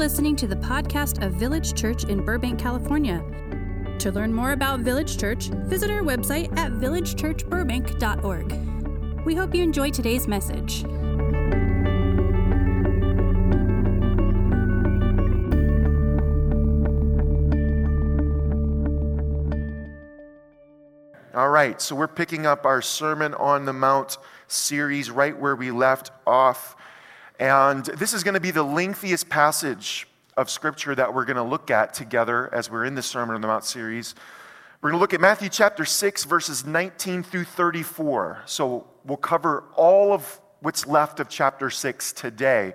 listening to the podcast of Village Church in Burbank, California. To learn more about Village Church, visit our website at villagechurchburbank.org. We hope you enjoy today's message. All right, so we're picking up our Sermon on the Mount series right where we left off. And this is going to be the lengthiest passage of Scripture that we're going to look at together as we're in the Sermon on the Mount series. We're going to look at Matthew chapter 6, verses 19 through 34. So we'll cover all of what's left of chapter 6 today.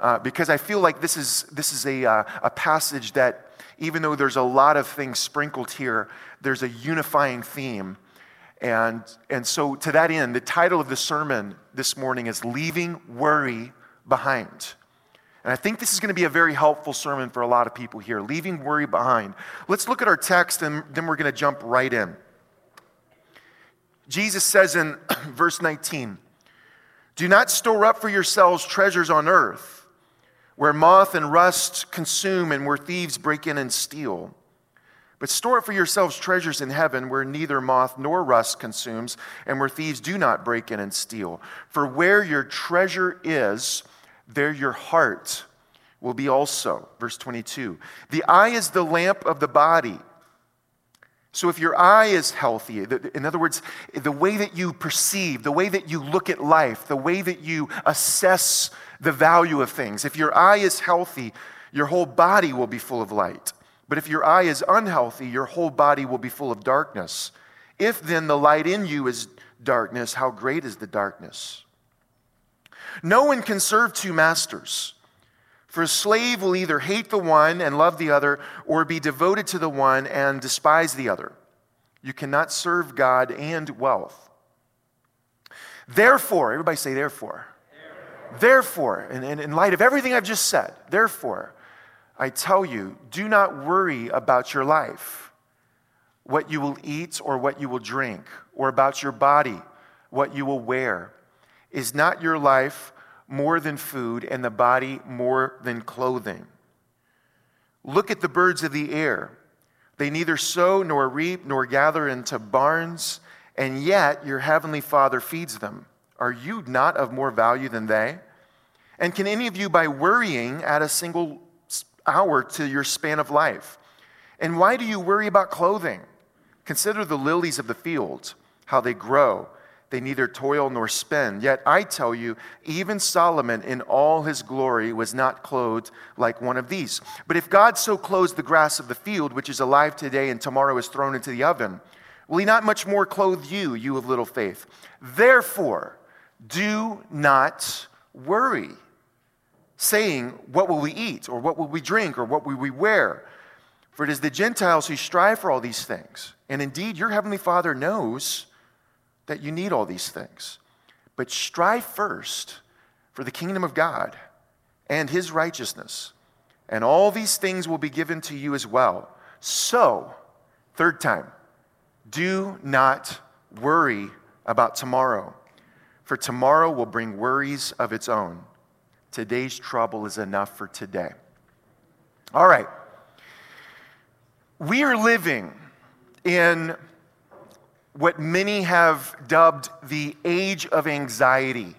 Uh, because I feel like this is, this is a, uh, a passage that, even though there's a lot of things sprinkled here, there's a unifying theme. And, and so, to that end, the title of the sermon this morning is Leaving Worry Behind. And I think this is going to be a very helpful sermon for a lot of people here, leaving worry behind. Let's look at our text and then we're going to jump right in. Jesus says in verse 19, Do not store up for yourselves treasures on earth, where moth and rust consume and where thieves break in and steal. But store up for yourselves treasures in heaven where neither moth nor rust consumes and where thieves do not break in and steal. For where your treasure is, there your heart will be also. Verse 22. The eye is the lamp of the body. So if your eye is healthy, in other words, the way that you perceive, the way that you look at life, the way that you assess the value of things, if your eye is healthy, your whole body will be full of light. But if your eye is unhealthy, your whole body will be full of darkness. If then the light in you is darkness, how great is the darkness? No one can serve two masters. For a slave will either hate the one and love the other, or be devoted to the one and despise the other. You cannot serve God and wealth. Therefore, everybody say, therefore. Therefore, and, and in light of everything I've just said, therefore, I tell you, do not worry about your life, what you will eat or what you will drink, or about your body, what you will wear. Is not your life more than food, and the body more than clothing? Look at the birds of the air. They neither sow nor reap nor gather into barns, and yet your heavenly Father feeds them. Are you not of more value than they? And can any of you, by worrying, add a single hour to your span of life. And why do you worry about clothing? Consider the lilies of the field, how they grow. They neither toil nor spend. Yet I tell you, even Solomon in all his glory was not clothed like one of these. But if God so clothes the grass of the field, which is alive today and tomorrow is thrown into the oven, will he not much more clothe you, you of little faith? Therefore, do not worry saying, What will we eat? Or what will we drink? Or what will we wear? For it is the Gentiles who strive for all these things. And indeed, your heavenly Father knows that you need all these things. But strive first for the kingdom of God and his righteousness, and all these things will be given to you as well. So, third time, do not worry about tomorrow, for tomorrow will bring worries of its own. Today's trouble is enough for today. All right. We are living in what many have dubbed the age of anxiety.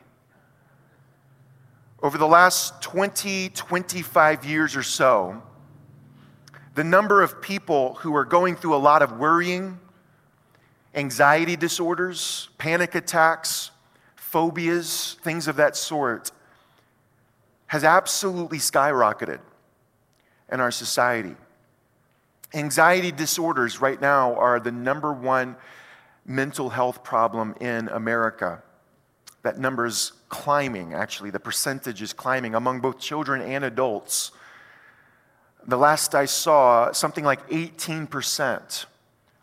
Over the last 20, 25 years or so, the number of people who are going through a lot of worrying, anxiety disorders, panic attacks, phobias, things of that sort has absolutely skyrocketed in our society. Anxiety disorders right now are the number one mental health problem in America. That number's climbing, actually. The percentage is climbing among both children and adults. The last I saw, something like 18%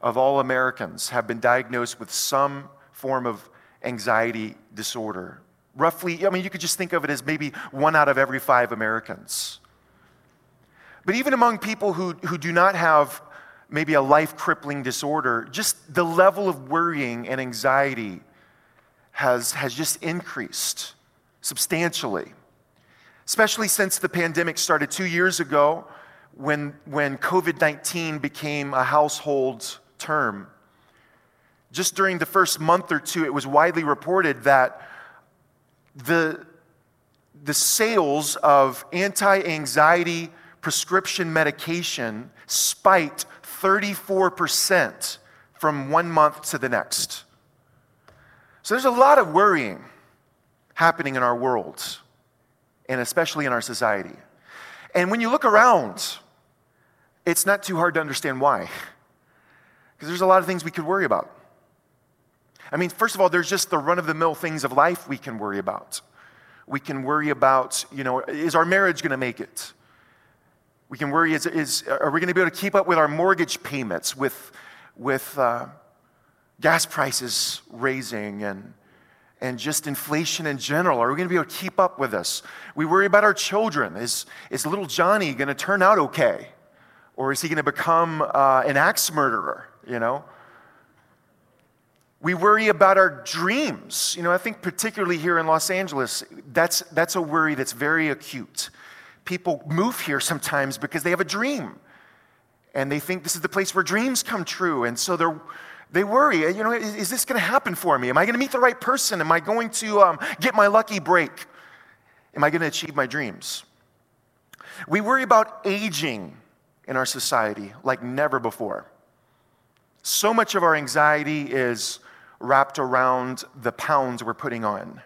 of all Americans have been diagnosed with some form of anxiety disorder roughly, I mean, you could just think of it as maybe one out of every five Americans. But even among people who, who do not have maybe a life crippling disorder, just the level of worrying and anxiety has, has just increased substantially. especially since the pandemic started two years ago when, when COVID 19 became a household term. Just during the first month or two, it was widely reported that the, the sales of anti anxiety prescription medication spiked 34% from one month to the next. So there's a lot of worrying happening in our world, and especially in our society. And when you look around, it's not too hard to understand why. Because there's a lot of things we could worry about. I mean, first of all, there's just the run of the mill things of life we can worry about. We can worry about, you know, is our marriage going to make it? We can worry, is, is, are we going to be able to keep up with our mortgage payments with, with uh, gas prices raising and, and just inflation in general? Are we going to be able to keep up with this? We worry about our children. Is, is little Johnny going to turn out okay? Or is he going to become uh, an axe murderer, you know? We worry about our dreams. You know, I think particularly here in Los Angeles, that's, that's a worry that's very acute. People move here sometimes because they have a dream and they think this is the place where dreams come true. And so they're, they worry, you know, is, is this going to happen for me? Am I going to meet the right person? Am I going to um, get my lucky break? Am I going to achieve my dreams? We worry about aging in our society like never before. So much of our anxiety is wrapped around the pounds we're putting on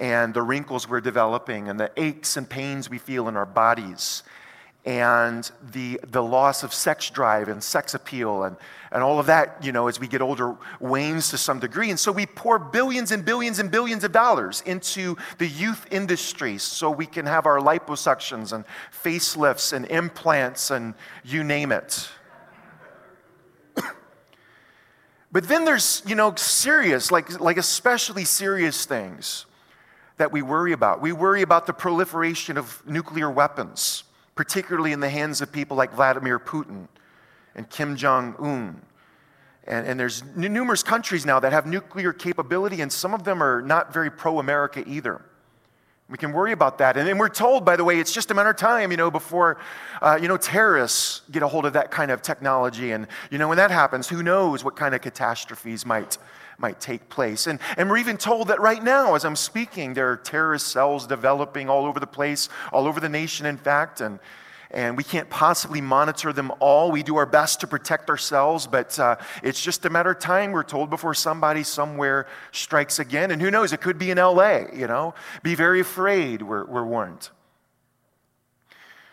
and the wrinkles we're developing and the aches and pains we feel in our bodies and the, the loss of sex drive and sex appeal and, and all of that, you know, as we get older, wanes to some degree. And so we pour billions and billions and billions of dollars into the youth industry so we can have our liposuctions and facelifts and implants and you name it. But then there's, you know, serious, like, like especially serious things that we worry about. We worry about the proliferation of nuclear weapons, particularly in the hands of people like Vladimir Putin and Kim Jong un. And, and there's n- numerous countries now that have nuclear capability, and some of them are not very pro America either. We can worry about that. And, and we're told, by the way, it's just a matter of time, you know, before, uh, you know, terrorists get a hold of that kind of technology. And, you know, when that happens, who knows what kind of catastrophes might, might take place. And, and we're even told that right now, as I'm speaking, there are terrorist cells developing all over the place, all over the nation, in fact. And, and we can't possibly monitor them all. We do our best to protect ourselves, but uh, it's just a matter of time, we're told, before somebody somewhere strikes again. And who knows, it could be in LA, you know? Be very afraid, we're, we're warned.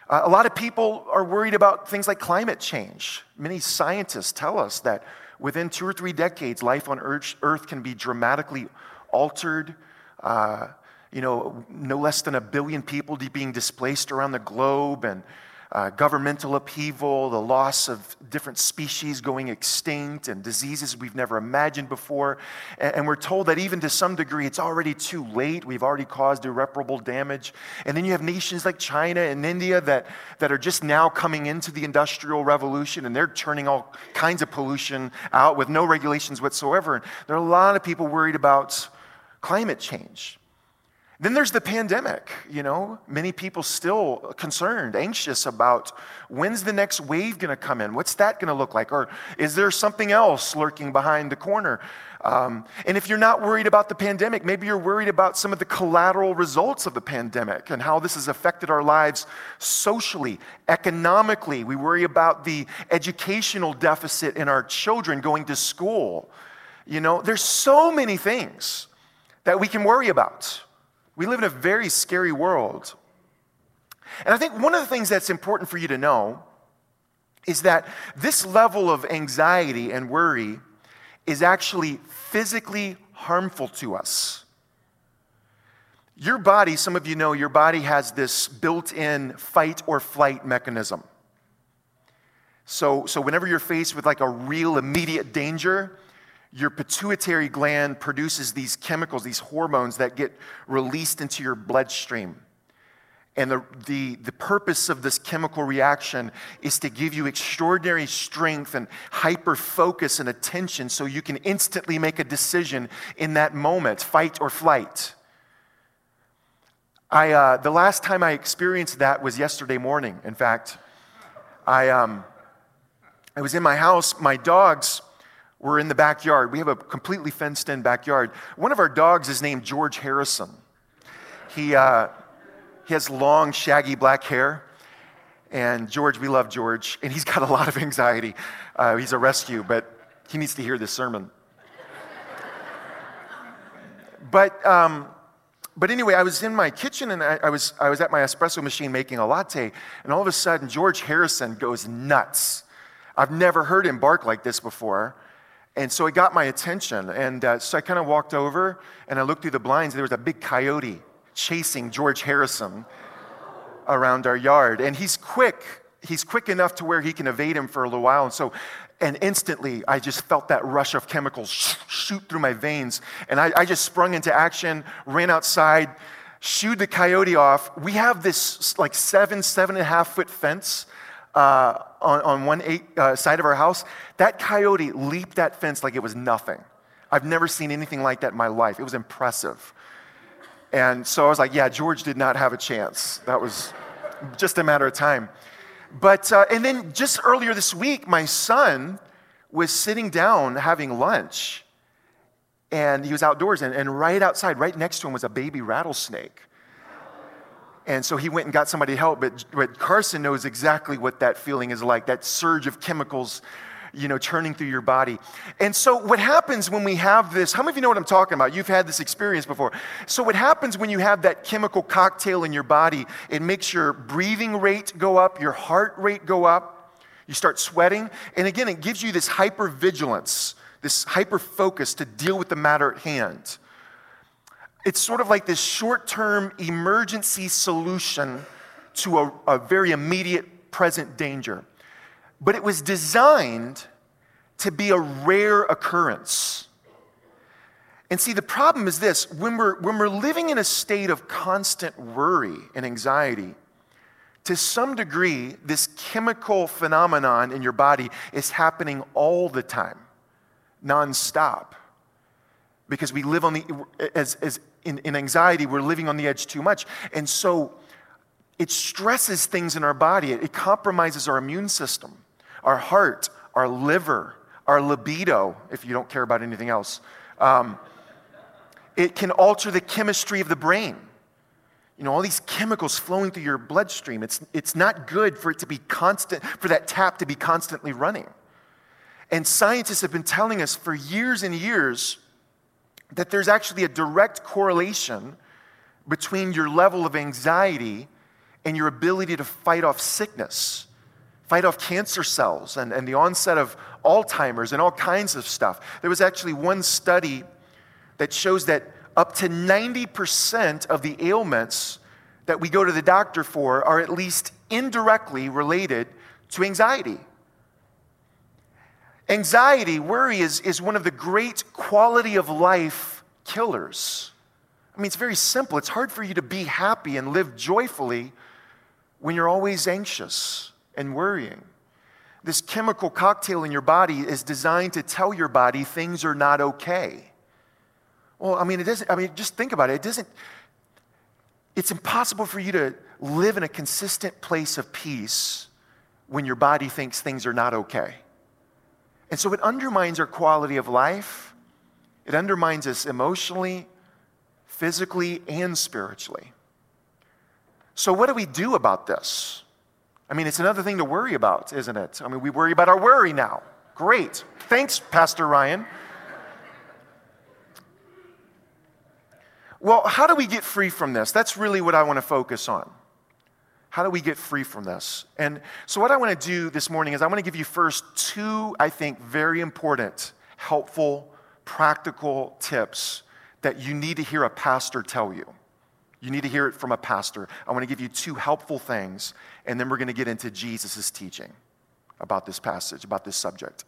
Uh, a lot of people are worried about things like climate change. Many scientists tell us that within two or three decades, life on Earth, can be dramatically altered. Uh, you know, no less than a billion people being displaced around the globe, and uh, governmental upheaval, the loss of different species going extinct, and diseases we've never imagined before. And, and, we're told that even to some degree, it's already too late. We've already caused irreparable damage. And then you have nations like China and India that, that are just now coming into the Industrial Revolution, and they're turning all kinds of pollution out with no regulations whatsoever. And there are a lot of people worried about climate change. Then there's the pandemic, you know, many people still concerned, anxious about when's the next wave going to come in? What's that going to look like? Or is there something else lurking behind the corner? Um, and if you're not worried about the pandemic, maybe you're worried about some of the collateral results of the pandemic and how this has affected our lives socially, economically. We worry about the educational deficit in our children going to school. You know, there's so many things that we can worry about. We live in a very scary world. And I think one of the things that's important for you to know is that this level of anxiety and worry is actually physically harmful to us. Your body, some of you know, your body has this built in fight or flight mechanism. So, so whenever you're faced with like a real immediate danger, your pituitary gland produces these chemicals, these hormones that get released into your bloodstream. And the, the, the purpose of this chemical reaction is to give you extraordinary strength and hyper focus and attention so you can instantly make a decision in that moment fight or flight. I, uh, the last time I experienced that was yesterday morning. In fact, I, um, I was in my house. My dogs were in the backyard. We have a completely fenced in backyard. One of our dogs is named George Harrison. He, uh, he has long, shaggy black hair. And George, we love George. And he's got a lot of anxiety. Uh, he's a rescue, but he needs to hear this sermon. but, um, but anyway, I was in my kitchen and I, I, was, I was at my espresso machine making a latte. And all of a sudden, George Harrison goes nuts. I've never heard him bark like this before. And so it got my attention. And uh, so I kind of walked over and I looked through the blinds. There was a big coyote chasing George Harrison around our yard. And he's quick. He's quick enough to where he can evade him for a little while. And so, and instantly, I just felt that rush of chemicals shoot through my veins. And I, I just sprung into action, ran outside, shooed the coyote off. We have this like seven, seven and a half foot fence uh, on, on one eight, uh, side of our house, that coyote leaped that fence like it was nothing. I've never seen anything like that in my life. It was impressive. And so I was like, yeah, George did not have a chance. That was just a matter of time. But, uh, and then just earlier this week, my son was sitting down having lunch. And he was outdoors, and, and right outside, right next to him, was a baby rattlesnake. And so he went and got somebody to help. But, but Carson knows exactly what that feeling is like that surge of chemicals you know, churning through your body. And so, what happens when we have this? How many of you know what I'm talking about? You've had this experience before. So, what happens when you have that chemical cocktail in your body? It makes your breathing rate go up, your heart rate go up, you start sweating. And again, it gives you this hyper vigilance, this hyper focus to deal with the matter at hand. It's sort of like this short term emergency solution to a, a, very immediate present danger. But it was designed to be a rare occurrence. And see, the problem is this when we're, when we're living in a state of constant worry and anxiety, to some degree, this chemical phenomenon in your body is happening all the time, nonstop. Because we live on the, as, as in, in anxiety, we're living on the edge too much. And so it stresses things in our body, it, it compromises our immune system, our heart, our liver, our libido, if you don't care about anything else. Um, it can alter the chemistry of the brain. You know, all these chemicals flowing through your bloodstream. It's, it's not good for it to be constant, for that tap to be constantly running. And scientists have been telling us for years and years that there's actually a direct correlation between your level of anxiety and your ability to fight off sickness, fight off cancer cells, and, and the onset of Alzheimer's and all kinds of stuff. There was actually one study that shows that up to 90% of the ailments that we go to the doctor for are at least indirectly related to anxiety. Anxiety, worry is, is one of the great quality of life killers. I mean, it's very simple. It's hard for you to be happy and live joyfully when you're always anxious and worrying. This chemical cocktail in your body is designed to tell your body things are not okay. Well, I mean, it doesn't, I mean, just think about it. It doesn't, it's impossible for you to live in a consistent place of peace when your body thinks things are not okay. And so it undermines our quality of life. It undermines us emotionally, physically, and spiritually. So, what do we do about this? I mean, it's another thing to worry about, isn't it? I mean, we worry about our worry now. Great. Thanks, Pastor Ryan. Well, how do we get free from this? That's really what I want to focus on. How do we get free from this? And so, what I want to do this morning is I want to give you first two, I think, very important, helpful, practical tips that you need to hear a pastor tell you. You need to hear it from a pastor. I want to give you two helpful things, and then we're going to get into Jesus' teaching about this passage, about this subject.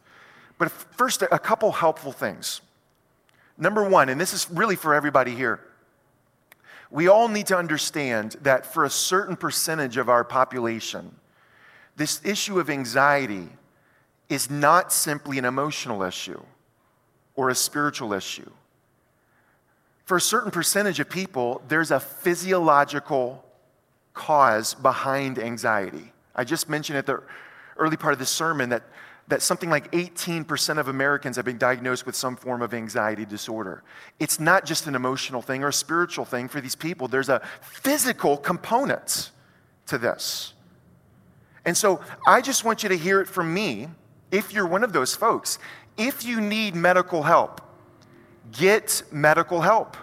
But first, a couple helpful things. Number one, and this is really for everybody here we all need to understand that for a certain percentage of our population, this issue of anxiety is not simply an emotional issue or a spiritual issue. for a certain percentage of people, there's a physiological cause behind anxiety. I just mentioned at the early part of the sermon that, that something like 18% of Americans have been diagnosed with some form of anxiety disorder. It's not just an emotional thing or a spiritual thing for these people, there's a physical component to this. And so I just want you to hear it from me if you're one of those folks. If you need medical help, get medical help.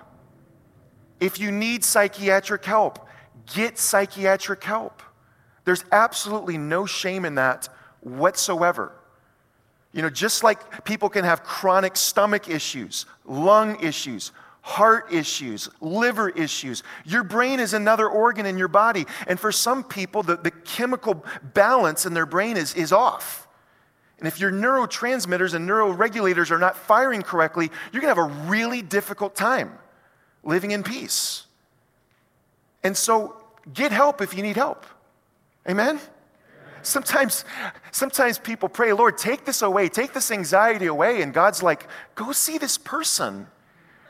If you need psychiatric help, get psychiatric help. There's absolutely no shame in that whatsoever. You know, just like people can have chronic stomach issues, lung issues, heart issues, liver issues. Your brain is another organ in your body. And for some people, the, the chemical balance in their brain is, is off. And if your neurotransmitters and neuroregulators are not firing correctly, you're going to have a really difficult time living in peace. And so get help if you need help. Amen? Sometimes, sometimes people pray, Lord, take this away, take this anxiety away. And God's like, go see this person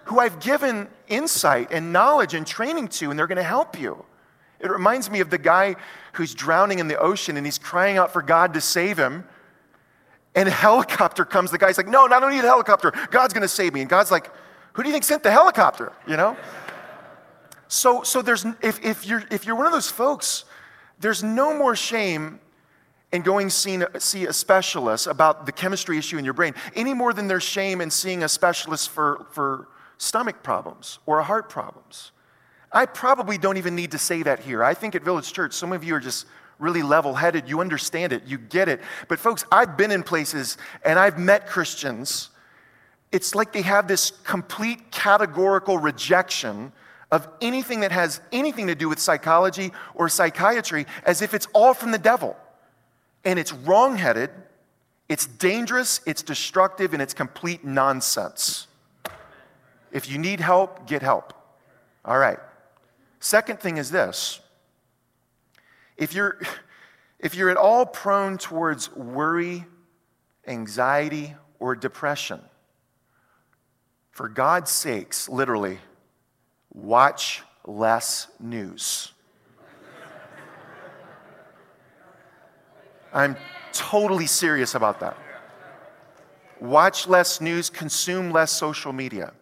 who I've given insight and knowledge and training to, and they're going to help you. It reminds me of the guy who's drowning in the ocean and he's crying out for God to save him. And a helicopter comes. The guy's like, No, I don't need a helicopter. God's going to save me. And God's like, Who do you think sent the helicopter? You know? So, so there's, if, if, you're, if you're one of those folks, there's no more shame in going see, see a specialist about the chemistry issue in your brain, any more than there's shame in seeing a specialist for, for stomach problems or heart problems. I probably don't even need to say that here. I think at Village Church, some of you are just really level headed. You understand it, you get it. But, folks, I've been in places and I've met Christians. It's like they have this complete categorical rejection of anything that has anything to do with psychology or psychiatry as if it's all from the devil. And it's wrongheaded, it's dangerous, it's destructive, and it's complete nonsense. If you need help, get help. All right. Second thing is this if you're, if you're at all prone towards worry, anxiety, or depression, for God's sakes, literally, watch less news. I'm totally serious about that. Watch less news, consume less social media.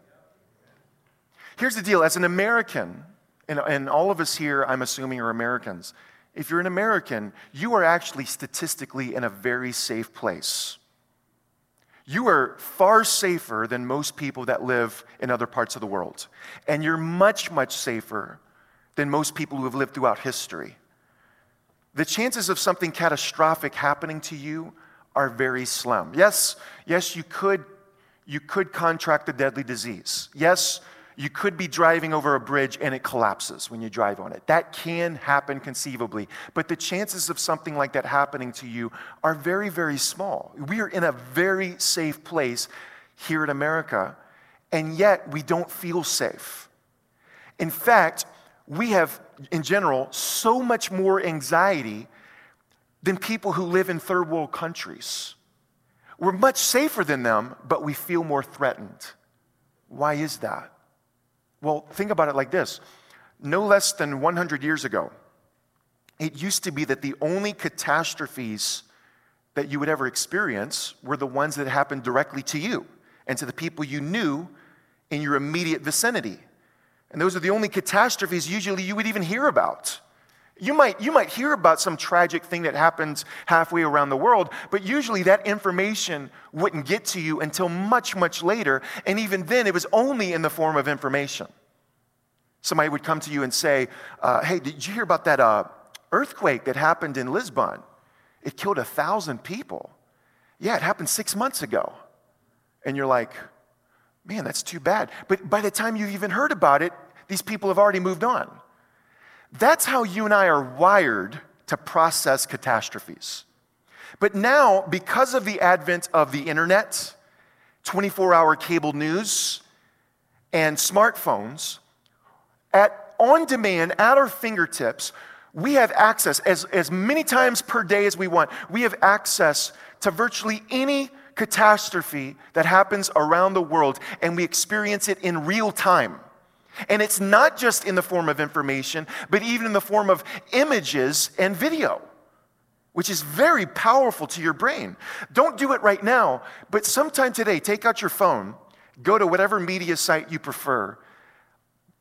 Here's the deal as an American, and, and all of us here, I'm assuming, are Americans. If you're an American, you are actually statistically in a very safe place. You are far safer than most people that live in other parts of the world. And you're much, much safer than most people who have lived throughout history. The chances of something catastrophic happening to you are very slim. Yes, yes, you could, you could contract a deadly disease. Yes, you could be driving over a bridge and it collapses when you drive on it. That can happen conceivably. But the chances of something like that happening to you are very, very small. We are in a very safe place here in America, and yet we don't feel safe. In fact, we have, in general, so much more anxiety than people who live in third world countries. We're much safer than them, but we feel more threatened. Why is that? Well, think about it like this no less than 100 years ago, it used to be that the only catastrophes that you would ever experience were the ones that happened directly to you and to the people you knew in your immediate vicinity. And those are the only catastrophes usually you would even hear about. You might, you might hear about some tragic thing that happens halfway around the world, but usually that information wouldn't get to you until much, much later. And even then, it was only in the form of information. Somebody would come to you and say, uh, Hey, did you hear about that uh, earthquake that happened in Lisbon? It killed a thousand people. Yeah, it happened six months ago. And you're like, Man, that's too bad. But by the time you've even heard about it, these people have already moved on. That's how you and I are wired to process catastrophes. But now, because of the advent of the internet, 24 hour cable news, and smartphones, at on demand, at our fingertips, we have access as, as many times per day as we want. We have access to virtually any catastrophe that happens around the world, and we experience it in real time. And it's not just in the form of information, but even in the form of images and video, which is very powerful to your brain. Don't do it right now, but sometime today, take out your phone, go to whatever media site you prefer.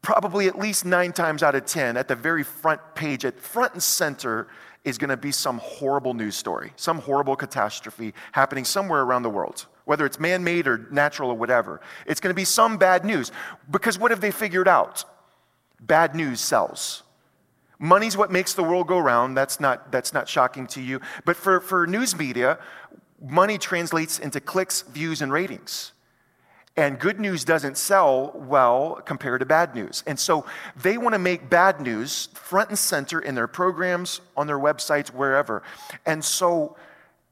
Probably at least nine times out of 10, at the very front page, at front and center, is going to be some horrible news story, some horrible catastrophe happening somewhere around the world whether it's man made or natural or whatever. It's going to be some bad news. Because what have they figured out? Bad news sells. Money's what makes the world go round. That's not, that's not shocking to you. But for, for news media, money translates into clicks, views, and ratings. And good news doesn't sell well compared to bad news. And so they want to make bad news front and center in their programs, on their websites, wherever. And so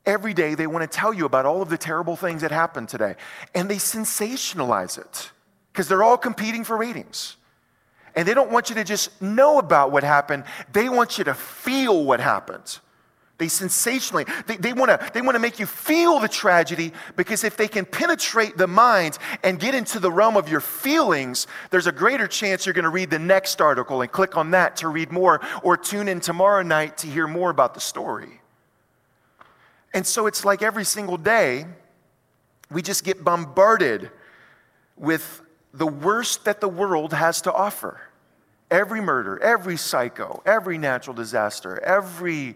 Every day they want to tell you about all of the terrible things that happened today. And they sensationalize it because they're all competing for ratings. And they don't want you to just know about what happened, they want you to feel what happened. They sensationally, they, they want to they wanna make you feel the tragedy because if they can penetrate the mind and get into the realm of your feelings, there's a greater chance you're going to read the next article and click on that to read more or tune in tomorrow night to hear more about the story. And so it's like every single day, we just get bombarded with the worst that the world has to offer. Every murder, every psycho, every natural disaster, every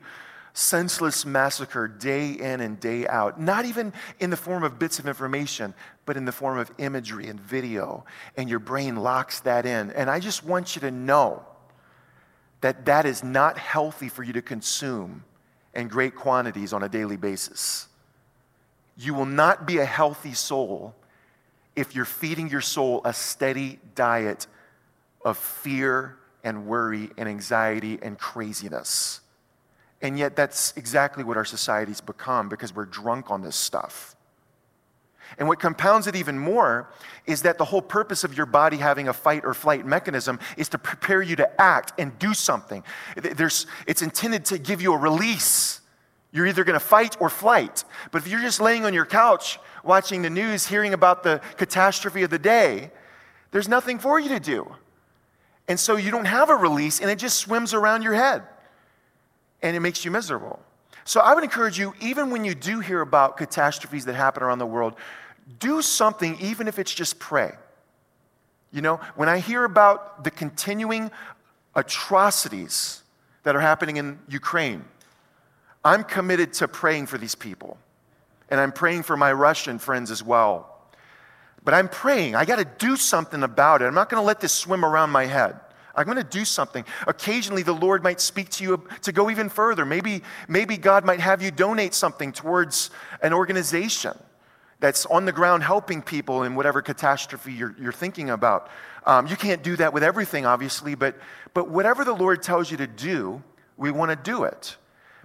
senseless massacre day in and day out, not even in the form of bits of information, but in the form of imagery and video. And your brain locks that in. And I just want you to know that that is not healthy for you to consume in great quantities on a daily basis. You will not be a healthy soul if you're feeding your soul a steady diet of fear and worry and anxiety and craziness. And yet, that's exactly what our society's become because we're drunk on this stuff. And what compounds it even more is that the whole purpose of your body having a fight or flight mechanism is to prepare you to act and do something. There's, it's intended to give you a release. You're either going to fight or flight. But if you're just laying on your couch watching the news, hearing about the catastrophe of the day, there's nothing for you to do. And so you don't have a release, and it just swims around your head. And it makes you miserable. So I would encourage you, even when you do hear about catastrophes that happen around the world, do something, even if it's just pray. You know, when I hear about the continuing atrocities that are happening in Ukraine, I'm committed to praying for these people. And I'm praying for my Russian friends as well. But I'm praying. I got to do something about it. I'm not going to let this swim around my head. I'm going to do something. Occasionally, the Lord might speak to you to go even further. Maybe, maybe God might have you donate something towards an organization that's on the ground helping people in whatever catastrophe you're, you're thinking about. Um, you can't do that with everything, obviously, but, but whatever the Lord tells you to do, we want to do it.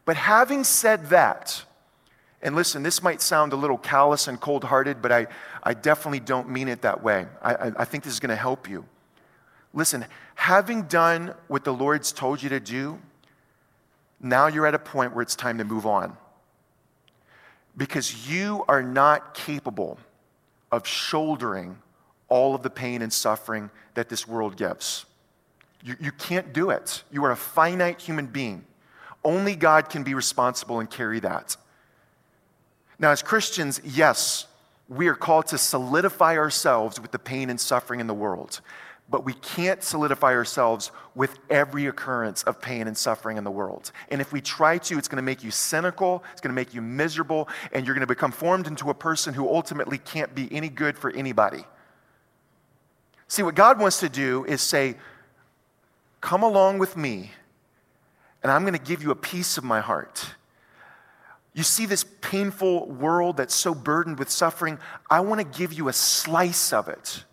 But having said that, and listen, this might sound a little callous and cold hearted, but I, I definitely don't mean it that way. I, I, I think this is going to help you. Listen, having done what the Lord's told you to do, now you're at a point where it's time to move on because you are not capable of shouldering all of the pain and suffering that this world gives. You, you can't do it. You are a finite human being. Only God can be responsible and carry that. Now, as Christians, yes, we are called to solidify ourselves with the pain and suffering in the world but we can't solidify ourselves with every occurrence of pain and suffering in the world. And if we try to, it's going to make you cynical, it's going to make you miserable, and you're going to become formed into a person who ultimately can't be any good for anybody. See, what God wants to do is say, Come along with me, and I'm going to give you a piece of my heart. You see this painful world that's so burdened with suffering? I want to give you a slice of it.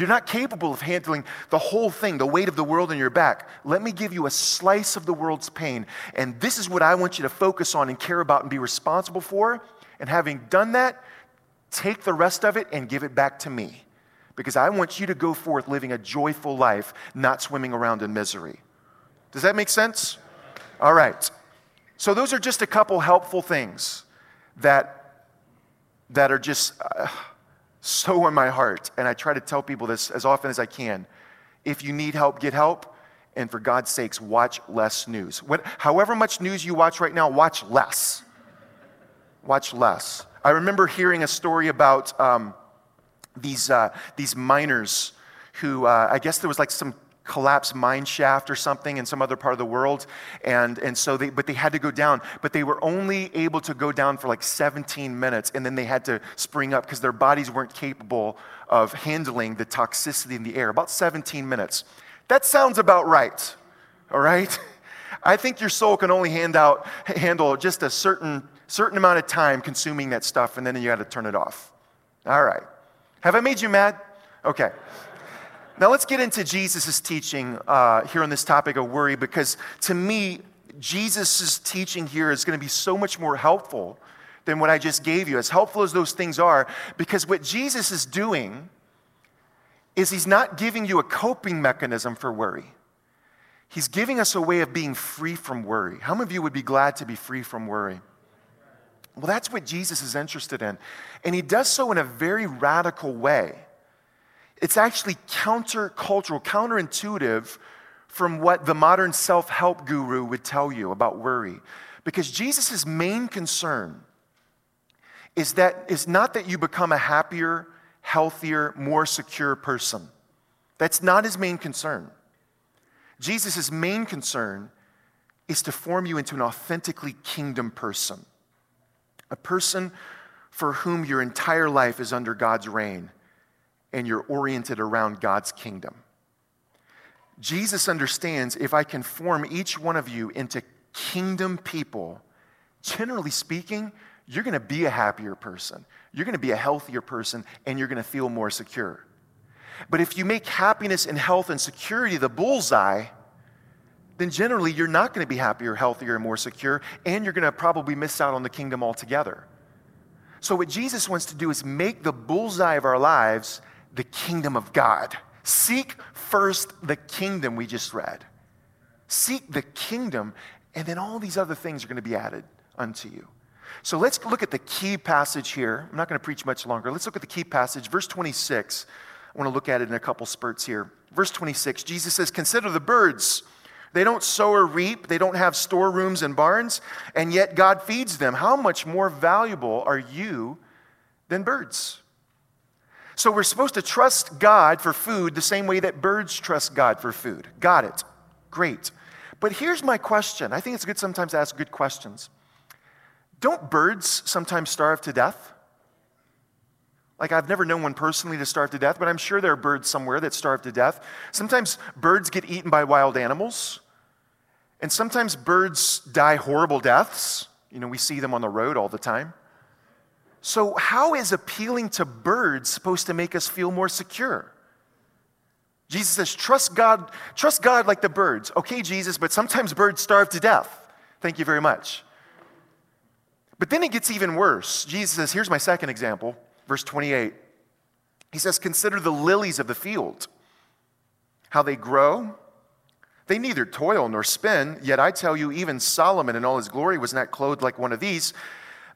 You're not capable of handling the whole thing, the weight of the world on your back. Let me give you a slice of the world's pain. And this is what I want you to focus on and care about and be responsible for. And having done that, take the rest of it and give it back to me. Because I want you to go forth living a joyful life, not swimming around in misery. Does that make sense? All right. So, those are just a couple helpful things that, that are just. Uh, so in my heart, and I try to tell people this as often as I can. If you need help, get help. And for God's sakes, watch less news. What, however much news you watch right now, watch less. Watch less. I remember hearing a story about um, these, uh, these miners who, uh, I guess there was like some collapsed mine shaft or something in some other part of the world. And, and so they, but they had to go down. But they were only able to go down for like 17 minutes. And then they had to spring up because their bodies weren't capable of handling the toxicity in the air. About 17 minutes. That sounds about right. All right? I think your soul can only hand out, handle just a certain, certain amount of time consuming that stuff, and then you got to turn it off. All right. Have I made you mad? Okay. Now let's get into Jesus' teaching uh, here on this topic of worry because to me, Jesus' teaching here is going to be so much more helpful than what I just gave you, as helpful as those things are, because what Jesus is doing is he's not giving you a coping mechanism for worry. He's giving us a way of being free from worry. How many of you would be glad to be free from worry? Well, that's what Jesus is interested in. And he does so in a very radical way. It's actually countercultural, counterintuitive from what the modern self help guru would tell you about worry. Because Jesus' main concern is that is not that you become a happier, healthier, more secure person. That's not his main concern. Jesus' main concern is to form you into an authentically kingdom person, a person for whom your entire life is under God's reign and you're oriented around God's kingdom. Jesus understands if I can form each one of you into kingdom people, generally speaking, you're going to be a happier person. You're going to be a healthier person, and you're going to feel more secure. But if you make happiness and health and security the bullseye, then generally you're not going to be happier, healthier, and more secure, and you're going to probably miss out on the kingdom altogether. So, what Jesus wants to do is make the bullseye of our lives the kingdom of God. Seek first the kingdom we just read. Seek the kingdom, and then all these other things are going to be added unto you. So let's look at the key passage here. I'm not going to preach much longer. Let's look at the key passage, verse 26. I want to look at it in a couple spurts here. Verse 26, Jesus says, Consider the birds. They don't sow or reap, they don't have storerooms and barns, and yet God feeds them. How much more valuable are you than birds? So we're supposed to trust God for food the same way that birds trust God for food. Got it. Great. But here's my question. I think it's good sometimes to ask good questions. Don't birds sometimes starve to death? Like, I've never known one personally to starve to death, but I'm sure there are birds somewhere that starve to death. Sometimes birds get eaten by wild animals, and sometimes birds die horrible deaths. You know, we see them on the road all the time. So, how is appealing to birds supposed to make us feel more secure? Jesus says, trust God, trust God like the birds. Okay, Jesus, but sometimes birds starve to death. Thank you very much. But then it gets even worse. Jesus says, here's my second example, verse 28. He says, Consider the lilies of the field, how they grow. They neither toil nor spin, yet I tell you, even Solomon in all his glory was not clothed like one of these.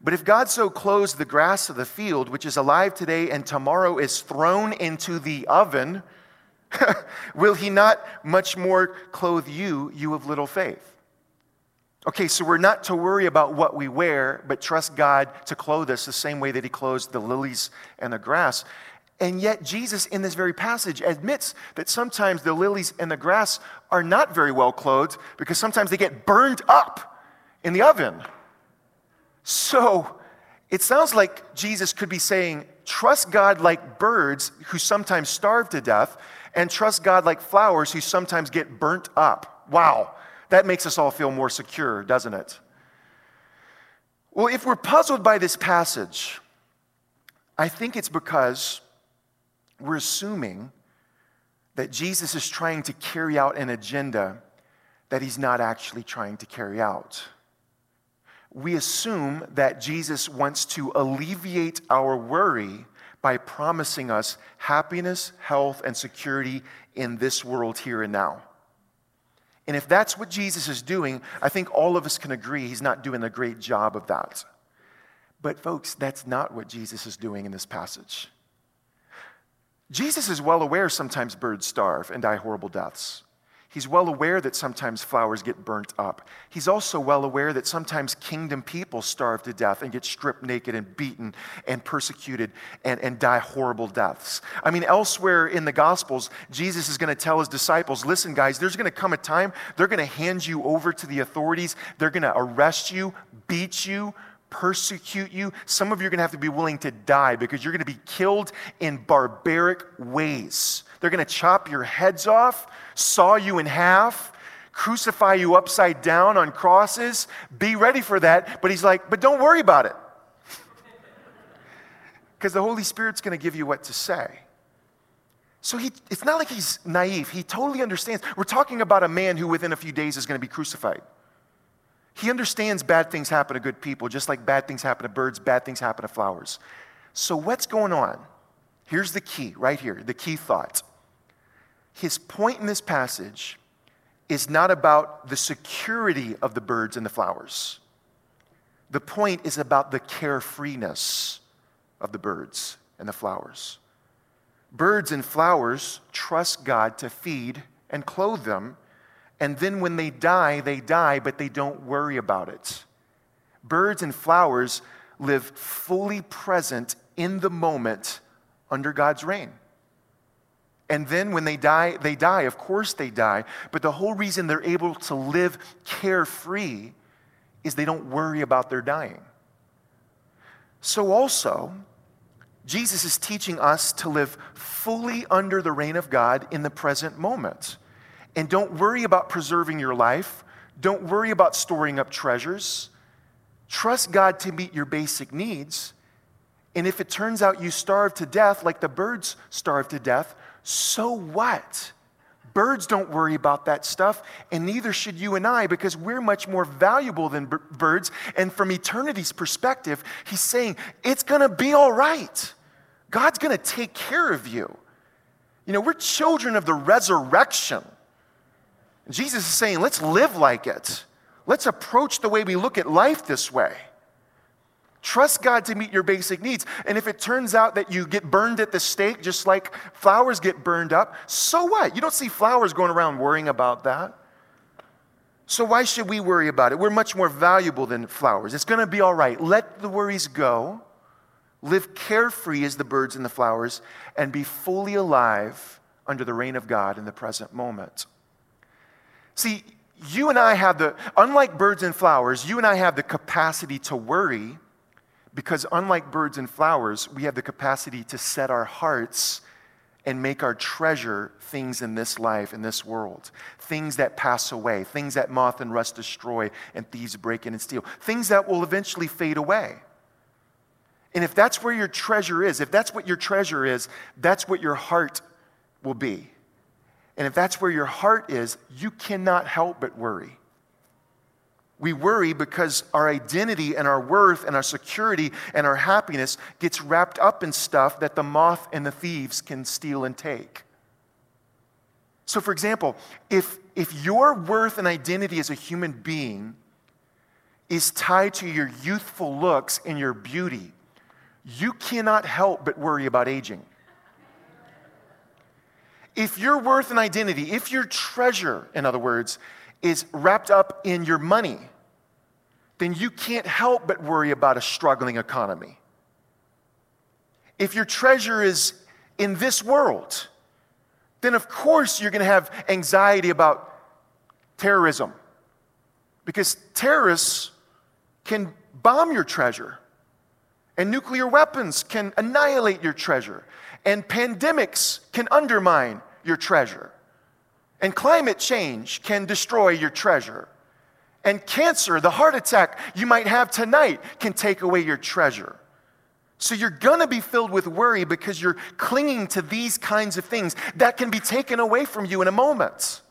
But if God so clothes the grass of the field, which is alive today and tomorrow is thrown into the oven, will he not much more clothe you, you of little faith? Okay, so we're not to worry about what we wear, but trust God to clothe us the same way that he clothes the lilies and the grass. And yet, Jesus, in this very passage, admits that sometimes the lilies and the grass are not very well clothed because sometimes they get burned up in the oven. So it sounds like Jesus could be saying, trust God like birds who sometimes starve to death, and trust God like flowers who sometimes get burnt up. Wow, that makes us all feel more secure, doesn't it? Well, if we're puzzled by this passage, I think it's because we're assuming that Jesus is trying to carry out an agenda that he's not actually trying to carry out we assume that Jesus wants to alleviate our worry by promising us happiness, health, and security in this world here and now. And if that's what Jesus is doing, I think all of us can agree he's not doing a great job of that. But, folks, that's not what Jesus is doing in this passage. Jesus is well aware sometimes birds starve and die horrible deaths. He's well aware that sometimes flowers get burnt up. He's also well aware that sometimes kingdom people starve to death and get stripped naked and beaten and persecuted and, and die horrible deaths. I mean, elsewhere in the Gospels, Jesus is going to tell his disciples listen, guys, there's going to come a time they're going to hand you over to the authorities, they're going to arrest you, beat you, persecute you. Some of you are going to have to be willing to die because you're going to be killed in barbaric ways. They're going to chop your heads off, saw you in half, crucify you upside down on crosses. Be ready for that. But he's like, but don't worry about it. Because the Holy Spirit's going to give you what to say. So he, it's not like he's naive. He totally understands. We're talking about a man who within a few days is going to be crucified. He understands bad things happen to good people, just like bad things happen to birds, bad things happen to flowers. So, what's going on? Here's the key right here the key thought. His point in this passage is not about the security of the birds and the flowers. The point is about the carefreeness of the birds and the flowers. Birds and flowers trust God to feed and clothe them and then when they die, they die, but they don't worry about it. Birds and flowers live fully present in the moment under God's reign. And then when they die, they die. Of course they die. But the whole reason they're able to live carefree is they don't worry about their dying. So also, Jesus is teaching us to live fully under the reign of God in the present moment. And don't worry about preserving your life. Don't worry about storing up treasures. Trust God to meet your basic needs. And if it turns out you starve to death like the birds starve to death, so what? Birds don't worry about that stuff, and neither should you and I because we're much more valuable than b- birds. And from eternity's perspective, he's saying it's gonna be all right. God's gonna take care of you. You know, we're children of the resurrection. Jesus is saying, let's live like it. Let's approach the way we look at life this way. Trust God to meet your basic needs. And if it turns out that you get burned at the stake, just like flowers get burned up, so what? You don't see flowers going around worrying about that. So why should we worry about it? We're much more valuable than flowers. It's going to be all right. Let the worries go. Live carefree as the birds and the flowers, and be fully alive under the reign of God in the present moment. See, you and I have the, unlike birds and flowers, you and I have the capacity to worry because, unlike birds and flowers, we have the capacity to set our hearts and make our treasure things in this life, in this world. Things that pass away, things that moth and rust destroy and thieves break in and steal, things that will eventually fade away. And if that's where your treasure is, if that's what your treasure is, that's what your heart will be. And if that's where your heart is, you cannot help but worry. We worry because our identity and our worth and our security and our happiness gets wrapped up in stuff that the moth and the thieves can steal and take. So, for example, if, if your worth and identity as a human being is tied to your youthful looks and your beauty, you cannot help but worry about aging if your worth and identity, if your treasure, in other words, is wrapped up in your money, then you can't help but worry about a struggling economy. If your treasure is in this world, then of course you're going to have anxiety about terrorism because terrorists can bomb your treasure and nuclear weapons can annihilate your treasure and pandemics can undermine your treasure. And climate change can destroy your treasure. And cancer, the heart attack you might have tonight, can take away your treasure. So you're gonna be filled with worry because you're clinging to these kinds of things that can be taken away from you in a moment.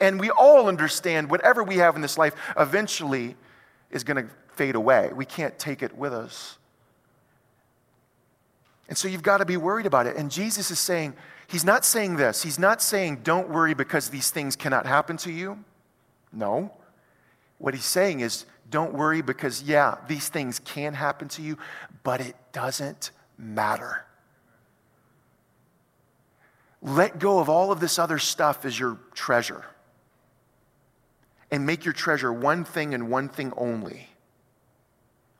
And we all understand whatever we have in this life eventually is gonna fade away. We can't take it with us. And so you've got to be worried about it. And Jesus is saying, He's not saying this. He's not saying, don't worry because these things cannot happen to you. No. What he's saying is, don't worry because, yeah, these things can happen to you, but it doesn't matter. Let go of all of this other stuff as your treasure. And make your treasure one thing and one thing only.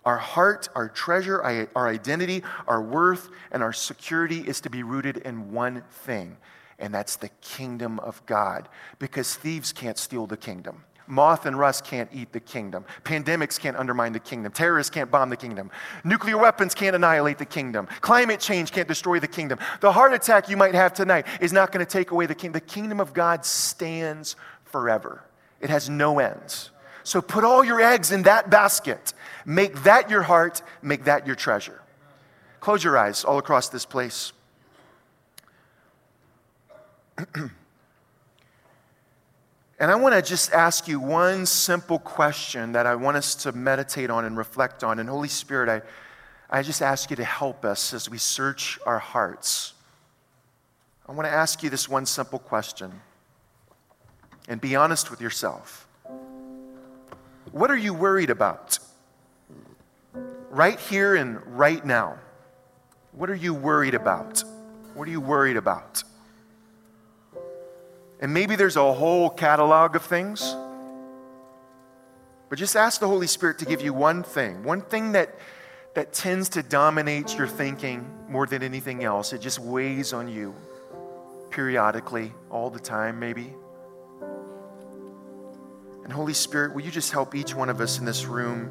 Our heart, our treasure, our identity, our worth, and our security is to be rooted in one thing, and that's the kingdom of God. Because thieves can't steal the kingdom. Moth and rust can't eat the kingdom. Pandemics can't undermine the kingdom. Terrorists can't bomb the kingdom. Nuclear weapons can't annihilate the kingdom. Climate change can't destroy the kingdom. The heart attack you might have tonight is not going to take away the kingdom. The kingdom of God stands forever, it has no ends. So put all your eggs in that basket. Make that your heart, make that your treasure. Close your eyes all across this place. And I want to just ask you one simple question that I want us to meditate on and reflect on. And Holy Spirit, I, I just ask you to help us as we search our hearts. I want to ask you this one simple question and be honest with yourself. What are you worried about? Right here and right now. What are you worried about? What are you worried about? And maybe there's a whole catalog of things. But just ask the Holy Spirit to give you one thing, one thing that, that tends to dominate your thinking more than anything else. It just weighs on you periodically, all the time, maybe. And Holy Spirit, will you just help each one of us in this room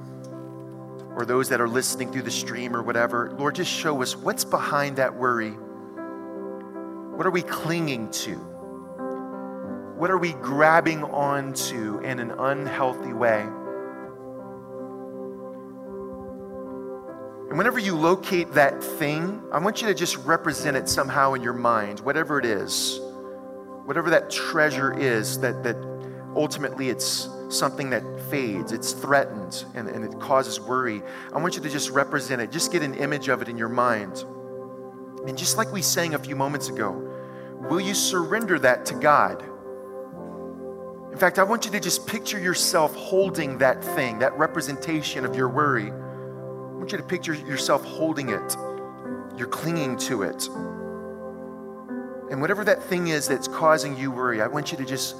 or those that are listening through the stream or whatever? Lord, just show us what's behind that worry. What are we clinging to? What are we grabbing onto in an unhealthy way? And whenever you locate that thing, I want you to just represent it somehow in your mind, whatever it is, whatever that treasure is, that, that ultimately it's something that fades, it's threatened, and, and it causes worry. I want you to just represent it, just get an image of it in your mind. And just like we sang a few moments ago, will you surrender that to God? In fact, I want you to just picture yourself holding that thing, that representation of your worry. I want you to picture yourself holding it. You're clinging to it. And whatever that thing is that's causing you worry, I want you to just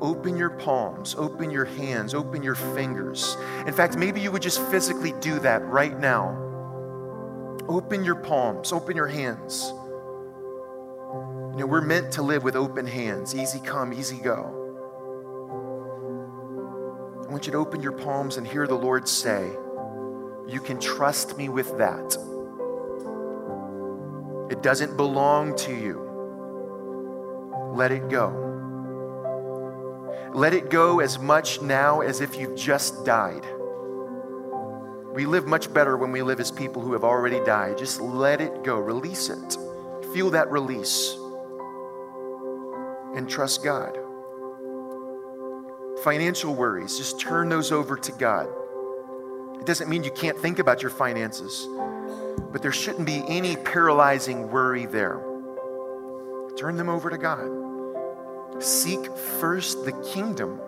open your palms, open your hands, open your fingers. In fact, maybe you would just physically do that right now. Open your palms, open your hands. You know, we're meant to live with open hands, easy come, easy go. I want you to open your palms and hear the Lord say, You can trust me with that. It doesn't belong to you. Let it go. Let it go as much now as if you've just died. We live much better when we live as people who have already died. Just let it go. Release it. Feel that release. And trust God. Financial worries, just turn those over to God. It doesn't mean you can't think about your finances, but there shouldn't be any paralyzing worry there. Turn them over to God. Seek first the kingdom,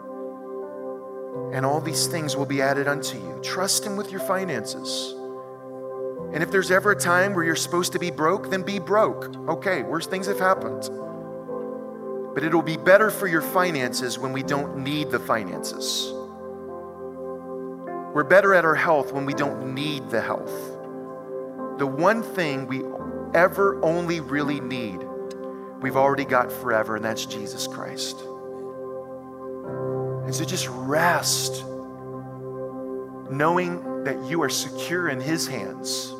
and all these things will be added unto you. Trust Him with your finances. And if there's ever a time where you're supposed to be broke, then be broke. Okay, worse things have happened. But it'll be better for your finances when we don't need the finances. We're better at our health when we don't need the health. The one thing we ever only really need, we've already got forever, and that's Jesus Christ. And so just rest, knowing that you are secure in His hands.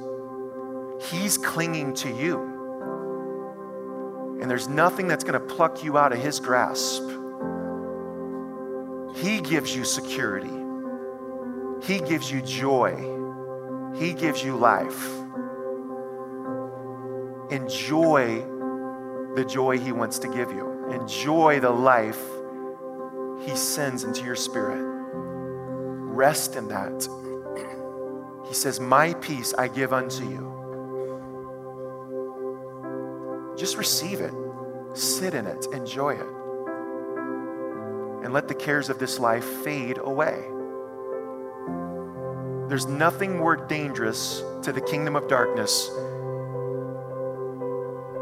He's clinging to you. And there's nothing that's going to pluck you out of His grasp. He gives you security, He gives you joy, He gives you life. Enjoy the joy He wants to give you, enjoy the life He sends into your spirit. Rest in that. He says, My peace I give unto you. Just receive it, sit in it, enjoy it, and let the cares of this life fade away. There's nothing more dangerous to the kingdom of darkness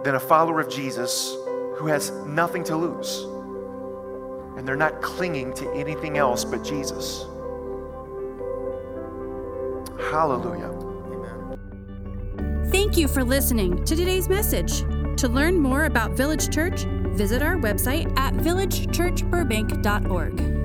than a follower of Jesus who has nothing to lose. And they're not clinging to anything else but Jesus. Hallelujah. Amen. Thank you for listening to today's message. To learn more about Village Church, visit our website at villagechurchburbank.org.